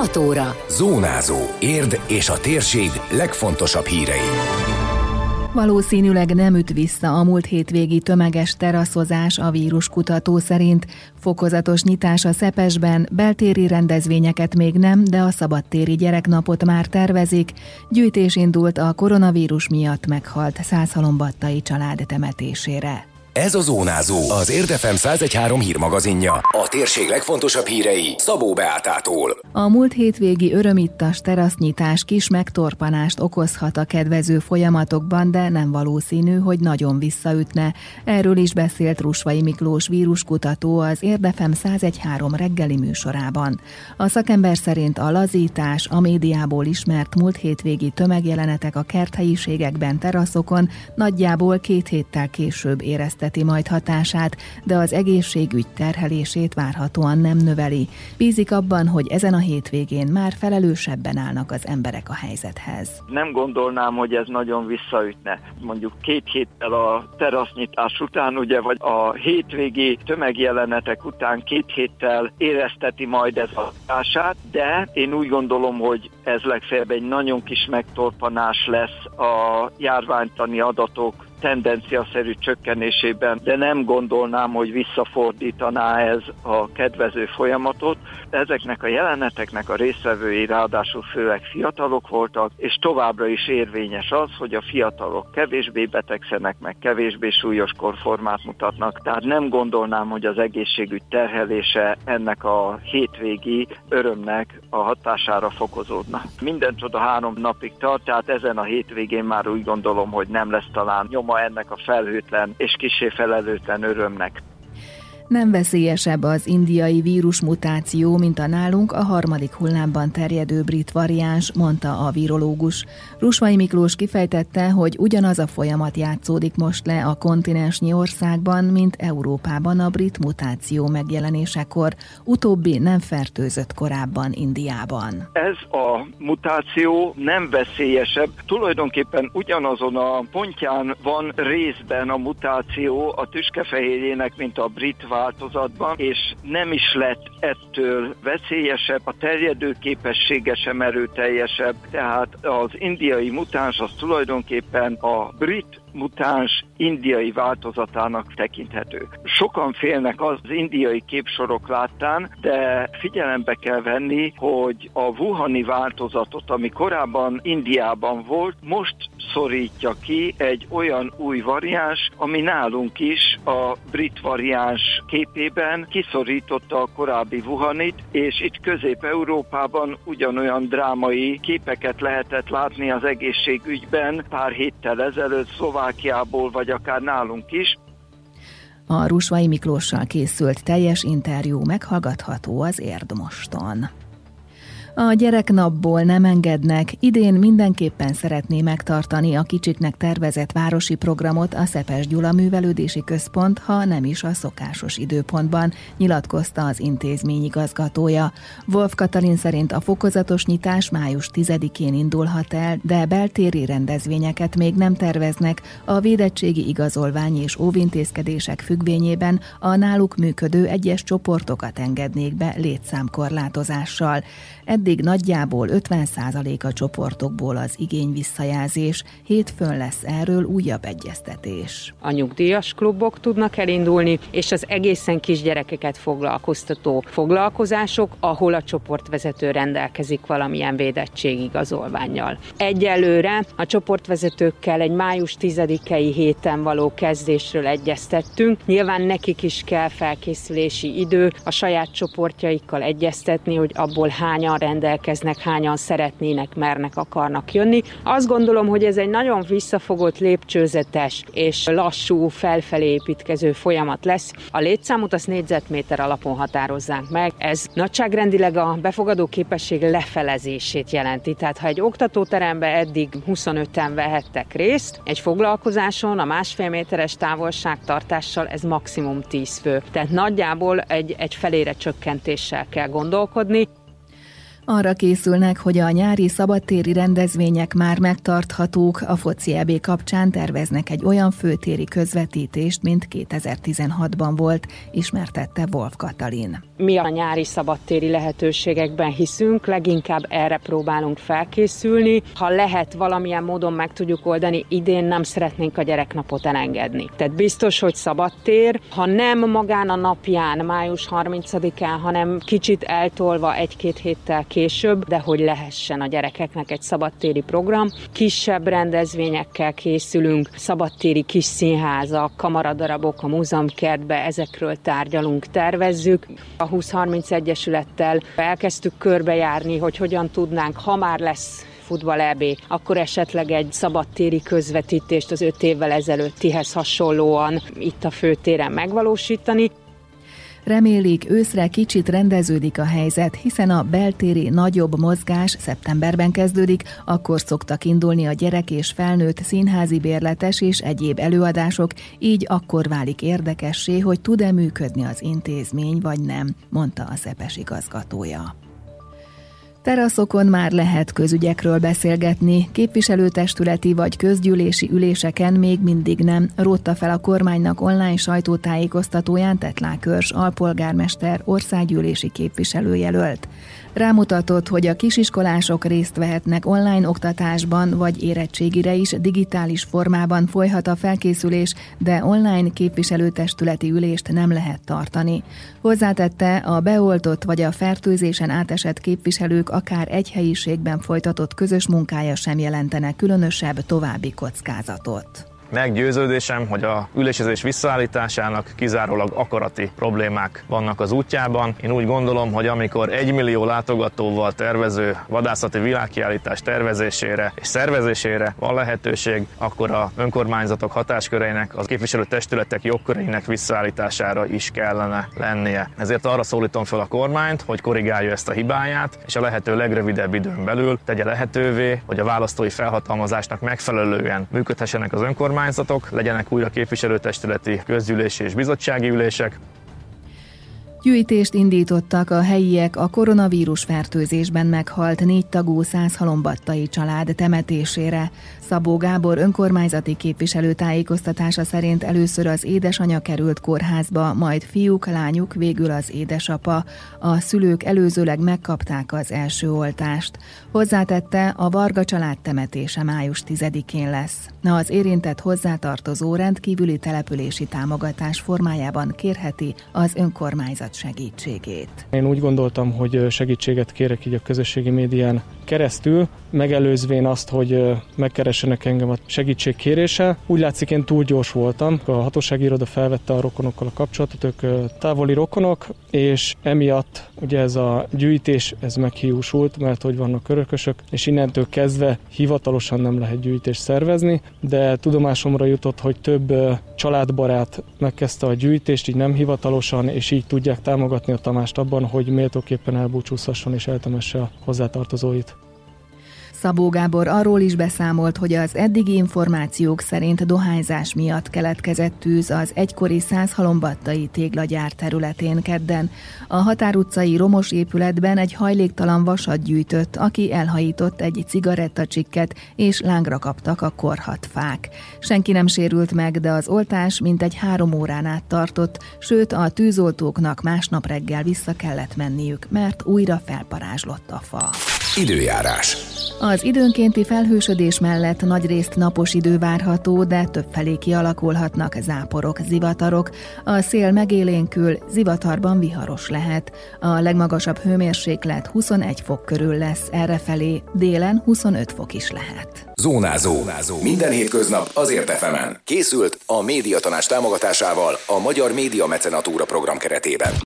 6 óra. Zónázó. Érd és a térség legfontosabb hírei. Valószínűleg nem üt vissza a múlt hétvégi tömeges teraszozás a víruskutató szerint. Fokozatos nyitás a Szepesben, beltéri rendezvényeket még nem, de a szabadtéri gyereknapot már tervezik. Gyűjtés indult a koronavírus miatt meghalt százhalombattai család temetésére. Ez a Zónázó, az Érdefem 1013 hírmagazinja. A térség legfontosabb hírei Szabó Beátától. A múlt hétvégi örömittas terasznyitás kis megtorpanást okozhat a kedvező folyamatokban, de nem valószínű, hogy nagyon visszaütne. Erről is beszélt Rusvai Miklós víruskutató az Érdefem 1013 reggeli műsorában. A szakember szerint a lazítás, a médiából ismert múlt hétvégi tömegjelenetek a kerthelyiségekben, teraszokon nagyjából két héttel később érezték érezteti majd hatását, de az egészségügy terhelését várhatóan nem növeli. Bízik abban, hogy ezen a hétvégén már felelősebben állnak az emberek a helyzethez. Nem gondolnám, hogy ez nagyon visszaütne. Mondjuk két héttel a terasznyitás után, ugye, vagy a hétvégi tömegjelenetek után két héttel érezteti majd ez a hatását, de én úgy gondolom, hogy ez legfeljebb egy nagyon kis megtorpanás lesz a járványtani adatok tendenciaszerű csökkenésében, de nem gondolnám, hogy visszafordítaná ez a kedvező folyamatot. Ezeknek a jeleneteknek a résztvevői ráadásul főleg fiatalok voltak, és továbbra is érvényes az, hogy a fiatalok kevésbé betegszenek, meg kevésbé súlyos korformát mutatnak, tehát nem gondolnám, hogy az egészségügy terhelése ennek a hétvégi örömnek a hatására fokozódna. Minden csoda három napig tart, tehát ezen a hétvégén már úgy gondolom, hogy nem lesz talán nyoma nyoma ennek a felhőtlen és kisé felelőtlen örömnek. Nem veszélyesebb az indiai vírusmutáció, mint a nálunk a harmadik hullámban terjedő brit variáns, mondta a virológus. Rusvai Miklós kifejtette, hogy ugyanaz a folyamat játszódik most le a kontinensnyi országban, mint Európában a brit mutáció megjelenésekor, utóbbi nem fertőzött korábban Indiában. Ez a mutáció nem veszélyesebb, tulajdonképpen ugyanazon a pontján van részben a mutáció a tüskefehérjének, mint a brit variáns, változatban, és nem is lett ettől veszélyesebb, a terjedő képessége sem erőteljesebb, tehát az indiai mutáns az tulajdonképpen a brit mutáns indiai változatának tekinthető. Sokan félnek az indiai képsorok láttán, de figyelembe kell venni, hogy a Wuhani változatot, ami korábban Indiában volt, most szorítja ki egy olyan új variáns, ami nálunk is a brit variáns képében kiszorította a korábbi Wuhanit, és itt Közép-Európában ugyanolyan drámai képeket lehetett látni az egészségügyben pár héttel ezelőtt Szlovákiából, vagy akár nálunk is. A Rusvai Miklóssal készült teljes interjú meghallgatható az Érdmoston. A gyereknapból nem engednek, idén mindenképpen szeretné megtartani a kicsiknek tervezett városi programot a Szepes Gyula Művelődési Központ, ha nem is a szokásos időpontban, nyilatkozta az intézmény igazgatója. Wolf Katalin szerint a fokozatos nyitás május 10-én indulhat el, de beltéri rendezvényeket még nem terveznek, a védettségi igazolvány és óvintézkedések függvényében a náluk működő egyes csoportokat engednék be létszámkorlátozással. Eddig nagyjából 50% a csoportokból az igény visszajelzés, hétfőn lesz erről újabb egyeztetés. A nyugdíjas klubok tudnak elindulni, és az egészen kisgyerekeket foglalkoztató foglalkozások, ahol a csoportvezető rendelkezik valamilyen védettségigazolványjal. Egyelőre a csoportvezetőkkel egy május 10-i héten való kezdésről egyeztettünk. Nyilván nekik is kell felkészülési idő, a saját csoportjaikkal egyeztetni, hogy abból hányan rendelkeznek, hányan szeretnének, mernek, akarnak jönni. Azt gondolom, hogy ez egy nagyon visszafogott, lépcsőzetes és lassú, felfelé építkező folyamat lesz. A létszámot az négyzetméter alapon határozzák meg. Ez nagyságrendileg a befogadó képesség lefelezését jelenti. Tehát ha egy oktatóterembe eddig 25-en vehettek részt, egy foglalkozáson a másfél méteres távolságtartással ez maximum 10 fő. Tehát nagyjából egy, egy felére csökkentéssel kell gondolkodni. Arra készülnek, hogy a nyári szabadtéri rendezvények már megtarthatók, a foci EB kapcsán terveznek egy olyan főtéri közvetítést, mint 2016-ban volt, ismertette Wolf Katalin. Mi a nyári szabadtéri lehetőségekben hiszünk, leginkább erre próbálunk felkészülni. Ha lehet valamilyen módon meg tudjuk oldani, idén nem szeretnénk a gyereknapot elengedni. Tehát biztos, hogy szabadtér, ha nem magán a napján, május 30-án, hanem kicsit eltolva egy-két héttel később, de hogy lehessen a gyerekeknek egy szabadtéri program. Kisebb rendezvényekkel készülünk, szabadtéri kis színházak, kamaradarabok a múzeumkertbe, ezekről tárgyalunk, tervezzük. A 20-30 egyesülettel elkezdtük körbejárni, hogy hogyan tudnánk, ha már lesz futball EB, akkor esetleg egy szabadtéri közvetítést az öt évvel ezelőttihez hasonlóan itt a főtéren megvalósítani. Remélik őszre kicsit rendeződik a helyzet, hiszen a beltéri nagyobb mozgás szeptemberben kezdődik, akkor szoktak indulni a gyerek és felnőtt színházi bérletes és egyéb előadások, így akkor válik érdekessé, hogy tud-e működni az intézmény vagy nem, mondta a Szepes igazgatója. Teraszokon már lehet közügyekről beszélgetni, képviselőtestületi vagy közgyűlési üléseken még mindig nem, rótta fel a kormánynak online sajtótájékoztatóján Tetlákörs alpolgármester országgyűlési képviselőjelölt. Rámutatott, hogy a kisiskolások részt vehetnek online oktatásban, vagy érettségire is digitális formában folyhat a felkészülés, de online képviselőtestületi ülést nem lehet tartani. Hozzátette, a beoltott vagy a fertőzésen átesett képviselők akár egy helyiségben folytatott közös munkája sem jelentene különösebb további kockázatot. Meggyőződésem, hogy a ülésezés visszaállításának kizárólag akarati problémák vannak az útjában. Én úgy gondolom, hogy amikor egy millió látogatóval tervező vadászati világkiállítás tervezésére és szervezésére van lehetőség, akkor a önkormányzatok hatásköreinek, az képviselő testületek jogköreinek visszaállítására is kellene lennie. Ezért arra szólítom fel a kormányt, hogy korrigálja ezt a hibáját, és a lehető legrövidebb időn belül tegye lehetővé, hogy a választói felhatalmazásnak megfelelően működhessenek az önkormányzatok, önkormányzatok, legyenek újra képviselőtestületi közgyűlési és bizottsági ülések, Gyűjtést indítottak a helyiek a koronavírus fertőzésben meghalt négy tagú százhalombattai család temetésére. Szabó Gábor önkormányzati képviselő tájékoztatása szerint először az édesanyja került kórházba, majd fiúk, lányuk, végül az édesapa. A szülők előzőleg megkapták az első oltást. Hozzátette, a Varga család temetése május 10-én lesz. Na az érintett hozzátartozó rendkívüli települési támogatás formájában kérheti az önkormányzat segítségét. Én úgy gondoltam, hogy segítséget kérek így a közösségi médián keresztül, megelőzvén azt, hogy megkeressenek engem a segítségkérése. Úgy látszik, én túl gyors voltam. A hatósági iroda felvette a rokonokkal a kapcsolatot, ők távoli rokonok, és emiatt ugye ez a gyűjtés, ez meghiúsult, mert hogy vannak örökösök, és innentől kezdve hivatalosan nem lehet gyűjtést szervezni, de tudomásomra jutott, hogy több családbarát megkezdte a gyűjtést, így nem hivatalosan, és így tudják támogatni a Tamást abban, hogy méltóképpen elbúcsúzhasson és eltemesse a hozzátartozóit. Szabó Gábor arról is beszámolt, hogy az eddigi információk szerint dohányzás miatt keletkezett tűz az egykori százhalombattai téglagyár területén kedden. A határutcai romos épületben egy hajléktalan vasat gyűjtött, aki elhajított egy cigarettacsikket, és lángra kaptak a korhat fák. Senki nem sérült meg, de az oltás mintegy három órán át tartott, sőt a tűzoltóknak másnap reggel vissza kellett menniük, mert újra felparázslott a fa. Időjárás. Az időnkénti felhősödés mellett nagyrészt napos idő várható, de többfelé kialakulhatnak záporok, zivatarok. A szél megélénkül, zivatarban viharos lehet. A legmagasabb hőmérséklet 21 fok körül lesz, errefelé délen 25 fok is lehet. Zónázó. Zónázó. Minden hétköznap azért efemen. Készült a médiatanás támogatásával a Magyar Média Mecenatúra program keretében.